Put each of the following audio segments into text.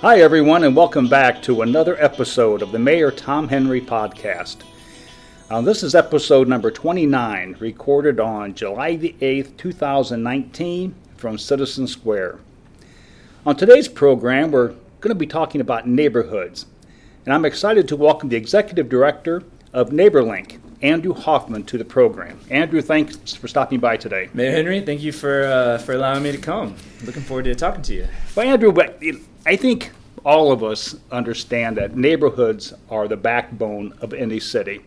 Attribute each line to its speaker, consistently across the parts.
Speaker 1: Hi, everyone, and welcome back to another episode of the Mayor Tom Henry podcast. Uh, this is episode number 29, recorded on July the 8th, 2019, from Citizen Square. On today's program, we're going to be talking about neighborhoods, and I'm excited to welcome the executive director of NeighborLink, Andrew Hoffman, to the program. Andrew, thanks for stopping by today.
Speaker 2: Mayor Henry, thank you for uh, for allowing me to come. Looking forward to talking to you.
Speaker 1: Well, Andrew, but I think all of us understand that neighborhoods are the backbone of any city.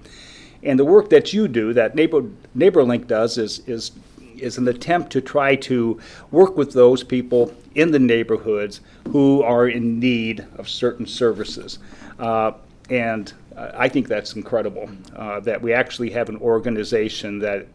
Speaker 1: And the work that you do, that Neighbor, NeighborLink does, is, is, is an attempt to try to work with those people in the neighborhoods who are in need of certain services. Uh, and I think that's incredible uh, that we actually have an organization that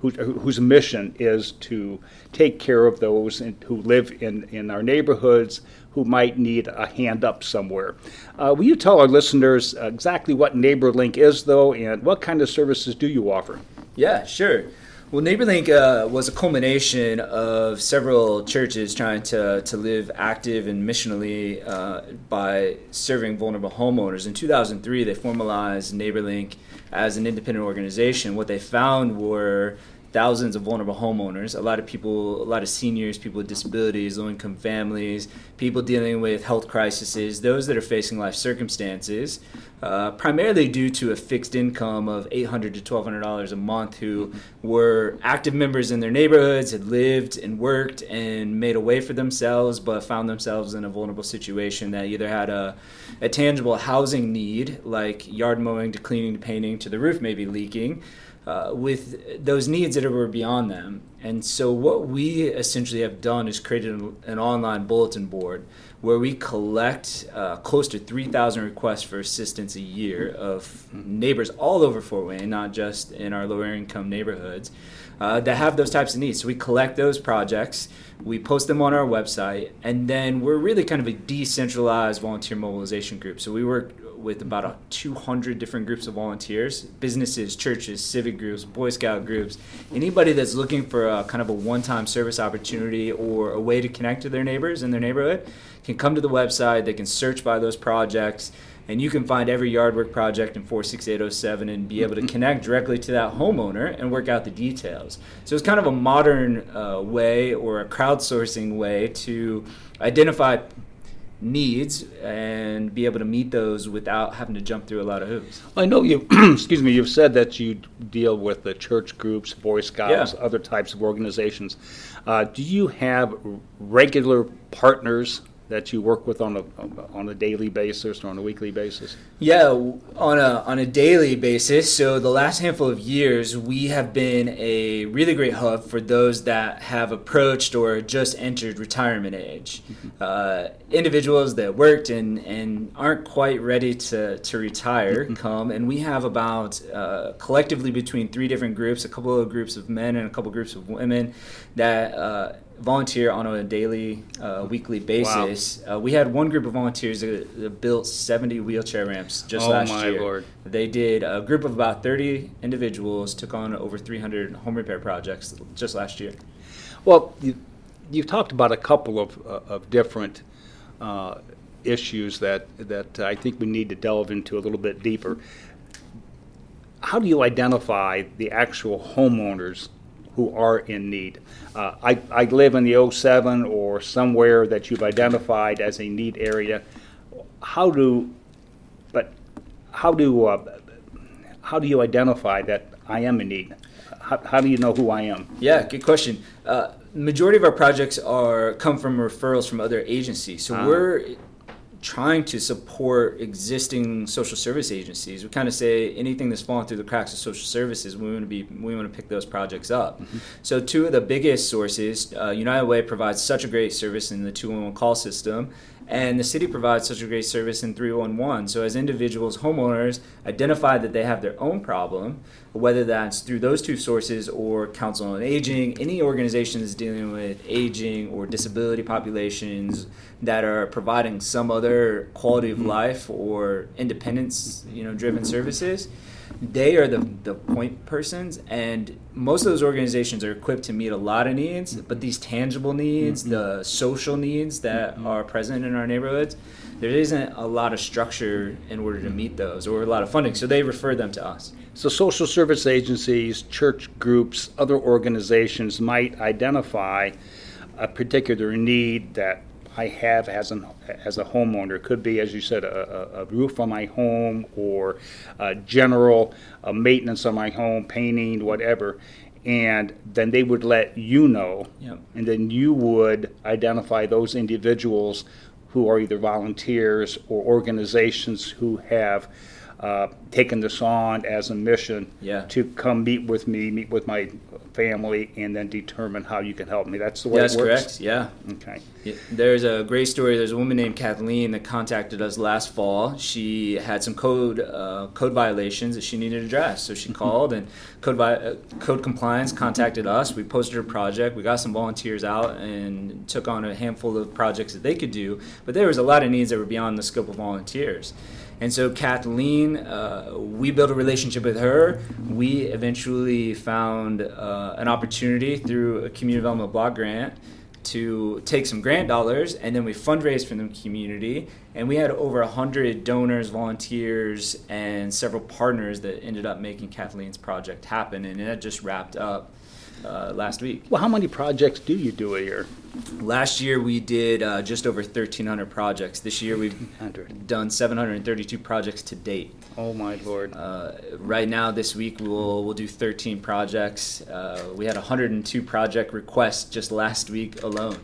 Speaker 1: whose mission is to take care of those in, who live in, in our neighborhoods who might need a hand up somewhere. Uh, will you tell our listeners exactly what NeighborLink is, though, and what kind of services do you offer?
Speaker 2: Yeah, sure. Well, NeighborLink uh, was a culmination of several churches trying to, to live active and missionally uh, by serving vulnerable homeowners. In 2003, they formalized NeighborLink as an independent organization. What they found were thousands of vulnerable homeowners, a lot of people, a lot of seniors, people with disabilities, low income families, people dealing with health crises, those that are facing life circumstances, uh, primarily due to a fixed income of $800 to $1,200 a month, who were active members in their neighborhoods, had lived and worked and made a way for themselves, but found themselves in a vulnerable situation that either had a, a tangible housing need, like yard mowing to cleaning to painting to the roof maybe leaking uh, with those needs that were beyond them. And so, what we essentially have done is created an online bulletin board where we collect uh, close to 3,000 requests for assistance a year of neighbors all over Fort Wayne, not just in our lower income neighborhoods. Uh, that have those types of needs. So we collect those projects, we post them on our website, and then we're really kind of a decentralized volunteer mobilization group. So we work with about a 200 different groups of volunteers businesses churches civic groups boy scout groups anybody that's looking for a kind of a one-time service opportunity or a way to connect to their neighbors in their neighborhood can come to the website they can search by those projects and you can find every yard work project in 46807 and be able to connect directly to that homeowner and work out the details. So it's kind of a modern uh, way or a crowdsourcing way to identify needs and be able to meet those without having to jump through a lot of hoops.
Speaker 1: I know you, excuse me, you've said that you deal with the church groups, Boy Scouts, yeah. other types of organizations. Uh, do you have regular partners that you work with on a on a daily basis or on a weekly basis?
Speaker 2: Yeah, on a on a daily basis. So the last handful of years, we have been a really great hub for those that have approached or just entered retirement age. Mm-hmm. Uh, individuals that worked and and aren't quite ready to to retire mm-hmm. come, and we have about uh, collectively between three different groups, a couple of groups of men and a couple of groups of women that. Uh, volunteer on a daily, uh, weekly basis. Wow. Uh, we had one group of volunteers that, that built 70 wheelchair ramps just
Speaker 1: oh
Speaker 2: last
Speaker 1: my
Speaker 2: year.
Speaker 1: Lord.
Speaker 2: They did a group of about 30 individuals took on over 300 home repair projects just last year.
Speaker 1: Well, you, you've talked about a couple of, uh, of different uh, issues that that I think we need to delve into a little bit deeper. How do you identify the actual homeowners who are in need. Uh, I, I live in the 07 or somewhere that you've identified as a need area. How do, but how do, uh, how do you identify that I am in need? How, how do you know who I am?
Speaker 2: Yeah, good question. Uh, majority of our projects are come from referrals from other agencies. So uh we're trying to support existing social service agencies. We kind of say anything that's falling through the cracks of social services, we want to be we want to pick those projects up. Mm-hmm. So two of the biggest sources, uh, United Way provides such a great service in the 211 call system, and the city provides such a great service in 311. So as individuals, homeowners identify that they have their own problem, whether that's through those two sources or Council on Aging, any organization that's dealing with aging or disability populations that are providing some other quality of mm-hmm. life or independence, you know, driven services they are the, the point persons and most of those organizations are equipped to meet a lot of needs but these tangible needs mm-hmm. the social needs that mm-hmm. are present in our neighborhoods there isn't a lot of structure in order to meet those or a lot of funding so they refer them to us
Speaker 1: so social service agencies church groups other organizations might identify a particular need that I have as an as a homeowner. It could be, as you said, a, a roof on my home or general maintenance on my home, painting, whatever. And then they would let you know, yep. and then you would identify those individuals who are either volunteers or organizations who have uh, taken this on as a mission
Speaker 2: yeah.
Speaker 1: to come meet with me, meet with my family, and then determine how you can help me. That's the way
Speaker 2: That's
Speaker 1: it works.
Speaker 2: correct. Yeah.
Speaker 1: Okay.
Speaker 2: Yeah. There's a great story. There's a woman named Kathleen that contacted us last fall. She had some code uh, code violations that she needed addressed, so she called and code vi- uh, code compliance contacted us. We posted a project. We got some volunteers out and took on a handful of projects that they could do. But there was a lot of needs that were beyond the scope of volunteers. And so Kathleen, uh, we built a relationship with her. We eventually found uh, an opportunity through a community development block grant to take some grant dollars and then we fundraised for the community and we had over 100 donors volunteers and several partners that ended up making kathleen's project happen and it just wrapped up uh, last week.
Speaker 1: Well, how many projects do you do a year?
Speaker 2: Last year we did uh, just over 1,300 projects. This year we've done 732 projects to date.
Speaker 1: Oh my lord!
Speaker 2: Uh, right now, this week we'll we'll do 13 projects. Uh, we had 102 project requests just last week alone.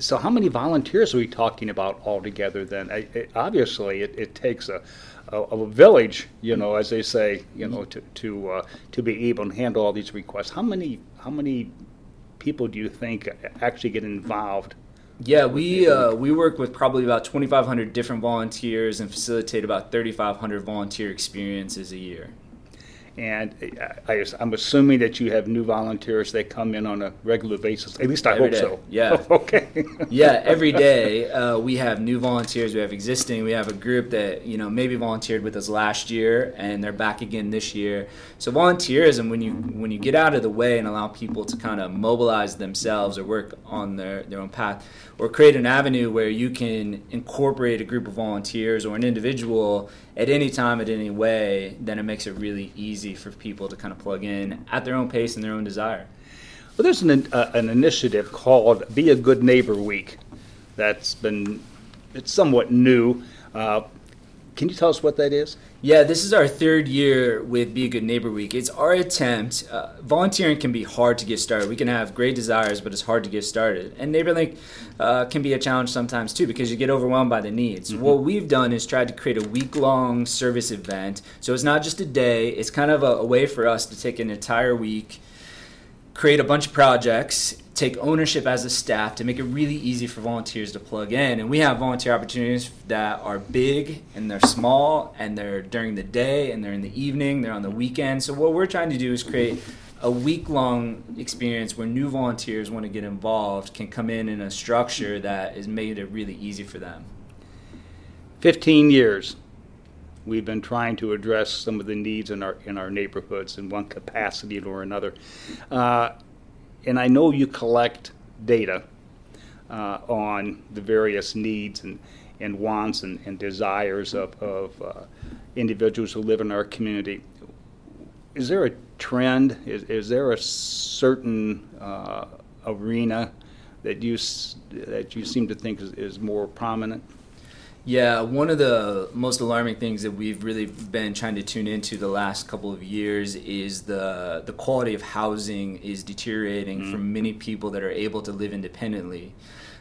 Speaker 1: So, how many volunteers are we talking about altogether? Then, I, it, obviously, it, it takes a of a village, you know, as they say, you know, to to uh, to be able to handle all these requests. How many how many people do you think actually get involved?
Speaker 2: Yeah, we uh, we work with probably about 2,500 different volunteers and facilitate about 3,500 volunteer experiences a year.
Speaker 1: And I, am assuming that you have new volunteers that come in on a regular basis. At least I
Speaker 2: every
Speaker 1: hope
Speaker 2: day.
Speaker 1: so.
Speaker 2: Yeah.
Speaker 1: okay.
Speaker 2: yeah, every day uh, we have new volunteers. We have existing. We have a group that you know maybe volunteered with us last year and they're back again this year. So volunteerism, when you when you get out of the way and allow people to kind of mobilize themselves or work on their their own path, or create an avenue where you can incorporate a group of volunteers or an individual at any time, at any way, then it makes it really easy for people to kind of plug in at their own pace and their own desire.
Speaker 1: Well, there's an, uh, an initiative called Be a Good Neighbor Week that's been, it's somewhat new. Uh, can you tell us what that is?
Speaker 2: Yeah, this is our third year with Be a Good Neighbor Week. It's our attempt. Uh, volunteering can be hard to get started. We can have great desires, but it's hard to get started. And NeighborLink uh, can be a challenge sometimes too because you get overwhelmed by the needs. Mm-hmm. What we've done is tried to create a week long service event. So it's not just a day, it's kind of a, a way for us to take an entire week, create a bunch of projects, take ownership as a staff to make it really easy for volunteers to plug in. And we have volunteer opportunities that are big and they're small and they're during the day and they're in the evening, they're on the weekend. So what we're trying to do is create a week long experience where new volunteers want to get involved can come in in a structure that has made it really easy for them.
Speaker 1: 15 years we've been trying to address some of the needs in our in our neighborhoods in one capacity or another. Uh, and I know you collect data uh, on the various needs and, and wants and, and desires of, of uh, individuals who live in our community. Is there a trend? Is, is there a certain uh, arena that you that you seem to think is, is more prominent?
Speaker 2: Yeah, one of the most alarming things that we've really been trying to tune into the last couple of years is the the quality of housing is deteriorating mm-hmm. for many people that are able to live independently.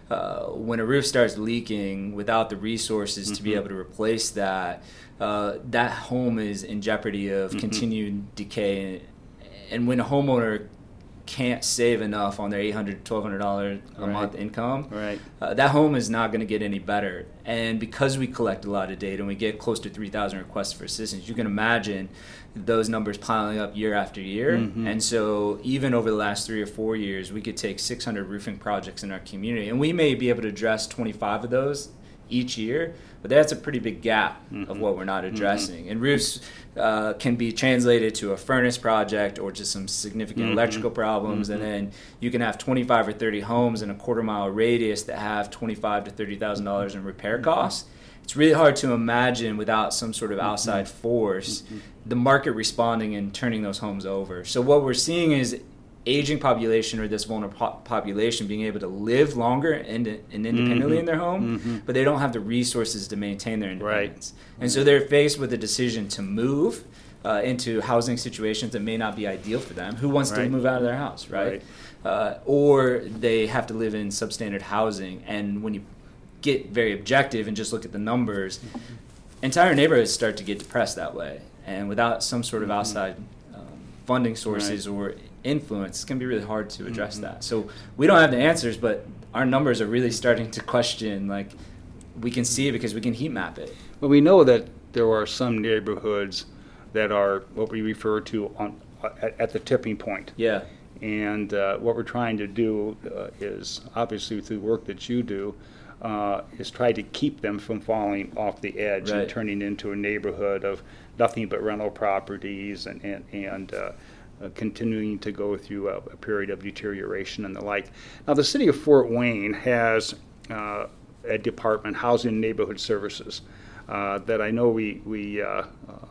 Speaker 2: Uh, when a roof starts leaking without the resources mm-hmm. to be mm-hmm. able to replace that, uh, that home is in jeopardy of mm-hmm. continued decay. And when a homeowner can't save enough on their $800 $1200 a right. month income
Speaker 1: right
Speaker 2: uh, that home is not going to get any better and because we collect a lot of data and we get close to 3000 requests for assistance you can imagine those numbers piling up year after year mm-hmm. and so even over the last three or four years we could take 600 roofing projects in our community and we may be able to address 25 of those each year, but that's a pretty big gap mm-hmm. of what we're not addressing. Mm-hmm. And roofs uh, can be translated to a furnace project or to some significant mm-hmm. electrical problems, and mm-hmm. then you can have 25 or 30 homes in a quarter mile radius that have 25 to 30 thousand dollars in repair mm-hmm. costs. It's really hard to imagine without some sort of mm-hmm. outside force the market responding and turning those homes over. So what we're seeing is aging population or this vulnerable population being able to live longer and, and independently mm-hmm. in their home, mm-hmm. but they don't have the resources to maintain their independence. Right. And so they're faced with a decision to move uh, into housing situations that may not be ideal for them. Who wants right. to move out of their house, right? right. Uh, or they have to live in substandard housing. And when you get very objective and just look at the numbers, entire neighborhoods start to get depressed that way. And without some sort of mm-hmm. outside um, funding sources or influence, it's going to be really hard to address mm-hmm. that. So we don't have the answers, but our numbers are really starting to question. Like we can see it because we can heat map it.
Speaker 1: Well, we know that there are some neighborhoods that are what we refer to on at, at the tipping point.
Speaker 2: Yeah.
Speaker 1: And uh, what we're trying to do uh, is obviously through work that you do. Uh, is try to keep them from falling off the edge right. and turning into a neighborhood of nothing but rental properties and and, and uh, continuing to go through a, a, period of deterioration and the like. Now, the city of Fort Wayne has uh, a department, Housing and Neighborhood Services, uh, that I know we, we uh, uh,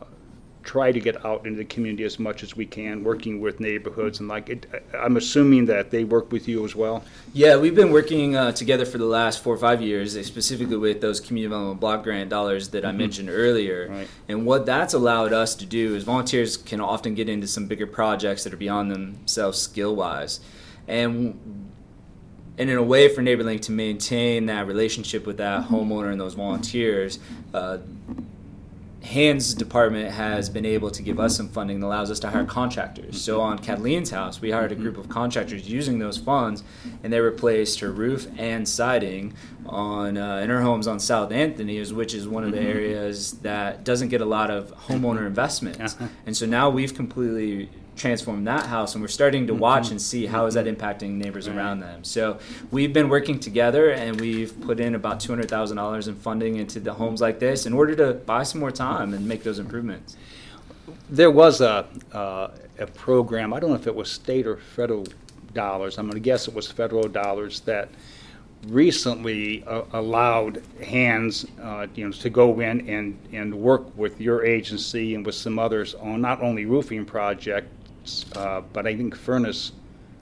Speaker 1: try to get out into the community as much as we can, working with neighborhoods and like it. I'm assuming that they work with you as well.
Speaker 2: Yeah, we've been working uh, together for the last four or five years, specifically with those community development block grant dollars that I mm-hmm. mentioned earlier. Right. And what that's allowed us to do is volunteers can often get into some bigger projects that are beyond themselves skill wise, and and in a way for NeighborLink to maintain that relationship with that mm-hmm. homeowner and those volunteers, uh, Hans department has been able to give us some funding that allows us to hire contractors. So on Kathleen's house, we hired a group of contractors using those funds, and they replaced her roof and siding on uh, in her homes on South Anthony, which is one of the mm-hmm. areas that doesn't get a lot of homeowner investment. Uh-huh. And so now we've completely transform that house and we're starting to watch mm-hmm. and see how is that mm-hmm. impacting neighbors right. around them so we've been working together and we've put in about $200000 in funding into the homes like this in order to buy some more time and make those improvements
Speaker 1: there was a, uh, a program i don't know if it was state or federal dollars i'm going to guess it was federal dollars that recently uh, allowed hands uh, you know, to go in and, and work with your agency and with some others on not only roofing project uh, but I think furnace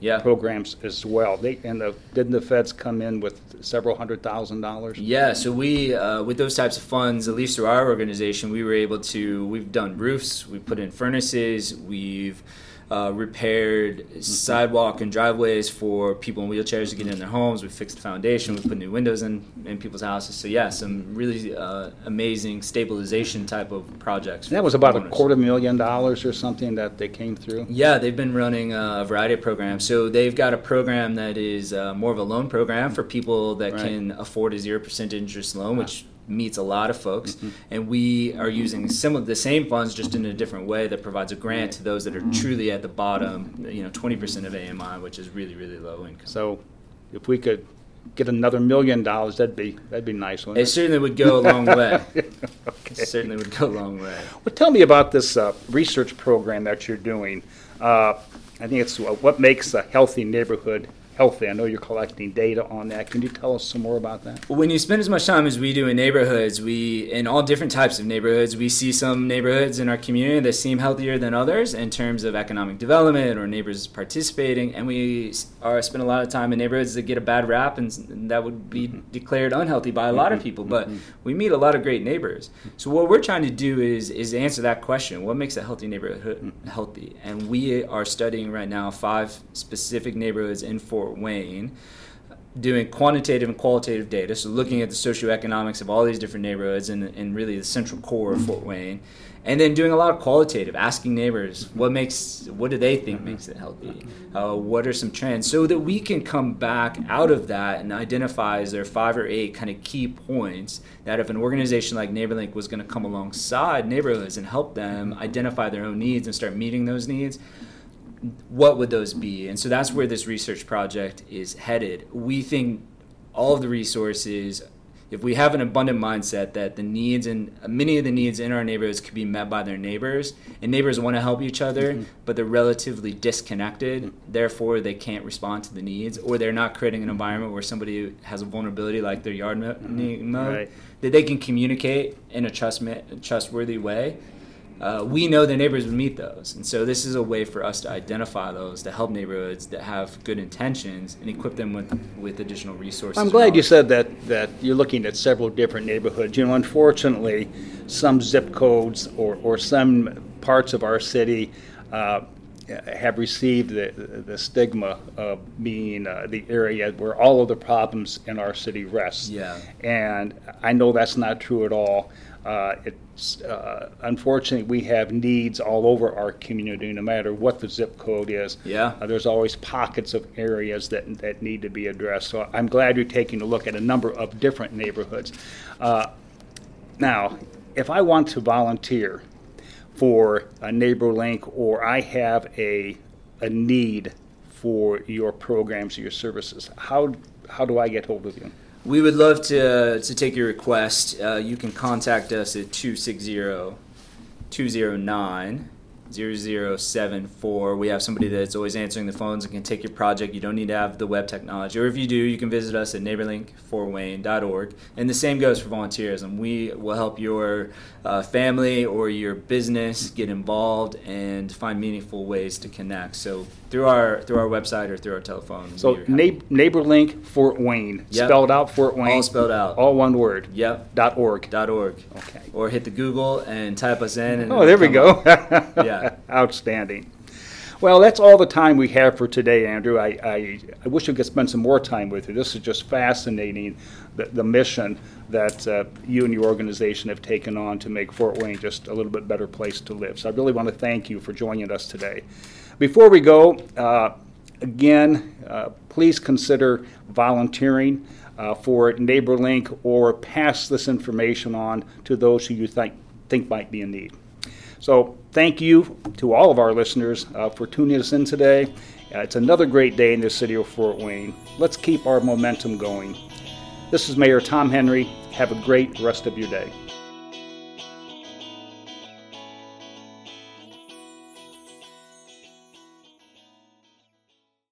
Speaker 2: yeah.
Speaker 1: programs as well. They and the, didn't the feds come in with several hundred thousand dollars?
Speaker 2: Yeah, so we uh, with those types of funds, at least through our organization, we were able to. We've done roofs, we put in furnaces, we've uh, repaired mm-hmm. sidewalk and driveways for people in wheelchairs to get in their homes. We fixed the foundation. We put new windows in in people's houses. So yeah, some really uh, amazing stabilization type of projects.
Speaker 1: that was about owners. a quarter million dollars or something that they came through.
Speaker 2: Yeah, they've been running a variety of programs. So they've got a program that is uh, more of a loan program for people that right. can afford a zero percent interest loan, which meets a lot of folks, mm-hmm. and we are using similar the same funds just in a different way that provides a grant to those that are truly at the bottom. You know, twenty percent of AMI, which is really really low income.
Speaker 1: So, if we could get another million dollars, that'd be that'd be nice.
Speaker 2: It, it, certainly would go a long way. okay. It certainly would go a long way.
Speaker 1: Well, tell me about this uh, research program that you're doing. Uh, I think it's uh, what makes a healthy neighborhood healthy. I know you're collecting data on that. Can you tell us some more about that?
Speaker 2: When you spend as much time as we do in neighborhoods, we in all different types of neighborhoods, we see some neighborhoods in our community that seem healthier than others in terms of economic development or neighbors participating, and we are spend a lot of time in neighborhoods that get a bad rap and that would be mm-hmm. declared unhealthy by a lot of mm-hmm. people. But mm-hmm. we meet a lot of great neighbors. So what we're trying to do is is answer that question: What makes a healthy neighborhood mm-hmm. healthy? And we are studying right now five specific neighborhoods in Fort Fort Wayne doing quantitative and qualitative data, so looking at the socioeconomics of all these different neighborhoods and, really the central core of Fort Wayne, and then doing a lot of qualitative, asking neighbors what makes, what do they think makes it healthy, uh, what are some trends, so that we can come back out of that and identify as there five or eight kind of key points that if an organization like NeighborLink was going to come alongside neighborhoods and help them identify their own needs and start meeting those needs, what would those be? And so that's where this research project is headed. We think all of the resources if we have an abundant mindset that the needs and many of the needs in our neighborhoods could be met by their neighbors, and neighbors want to help each other, mm-hmm. but they're relatively disconnected, mm-hmm. therefore they can't respond to the needs, or they're not creating an environment where somebody has a vulnerability like their yard mm-hmm. right. that they can communicate in a trust trustworthy way uh, we know the neighbors would meet those. And so this is a way for us to identify those, to help neighborhoods that have good intentions and equip them with, with additional resources.
Speaker 1: I'm glad you said that, that you're looking at several different neighborhoods. You know, unfortunately, some zip codes or, or some parts of our city uh, have received the, the stigma of being uh, the area where all of the problems in our city rest.
Speaker 2: Yeah.
Speaker 1: And I know that's not true at all. Uh, it's uh, unfortunately we have needs all over our community, no matter what the zip code is.
Speaker 2: Yeah.
Speaker 1: Uh, there's always pockets of areas that that need to be addressed. So I'm glad you're taking a look at a number of different neighborhoods. Uh, now, if I want to volunteer for a NeighborLink or I have a a need for your programs or your services, how how do I get hold of you?
Speaker 2: We would love to, to take your request. Uh, you can contact us at 260 209 0074. We have somebody that's always answering the phones and can take your project. You don't need to have the web technology. Or if you do, you can visit us at neighborlinkfortwayne.org. And the same goes for volunteerism. We will help your uh, family or your business get involved and find meaningful ways to connect. So through our through our website or through our telephone.
Speaker 1: So na- NeighborLink Fort Wayne,
Speaker 2: yep.
Speaker 1: spelled out Fort Wayne.
Speaker 2: All spelled out.
Speaker 1: All one word.
Speaker 2: Yep.
Speaker 1: Dot org.
Speaker 2: Dot org.
Speaker 1: Okay.
Speaker 2: Or hit the Google and type us in. And
Speaker 1: oh, there we go. yeah. Outstanding. Well, that's all the time we have for today, Andrew. I, I, I, wish we could spend some more time with you. This is just fascinating, the, the mission that uh, you and your organization have taken on to make Fort Wayne just a little bit better place to live. So I really want to thank you for joining us today. Before we go, uh, again, uh, please consider volunteering uh, for NeighborLink or pass this information on to those who you think, think might be in need. So, thank you to all of our listeners uh, for tuning us in today. Uh, it's another great day in the city of Fort Wayne. Let's keep our momentum going. This is Mayor Tom Henry. Have a great rest of your day.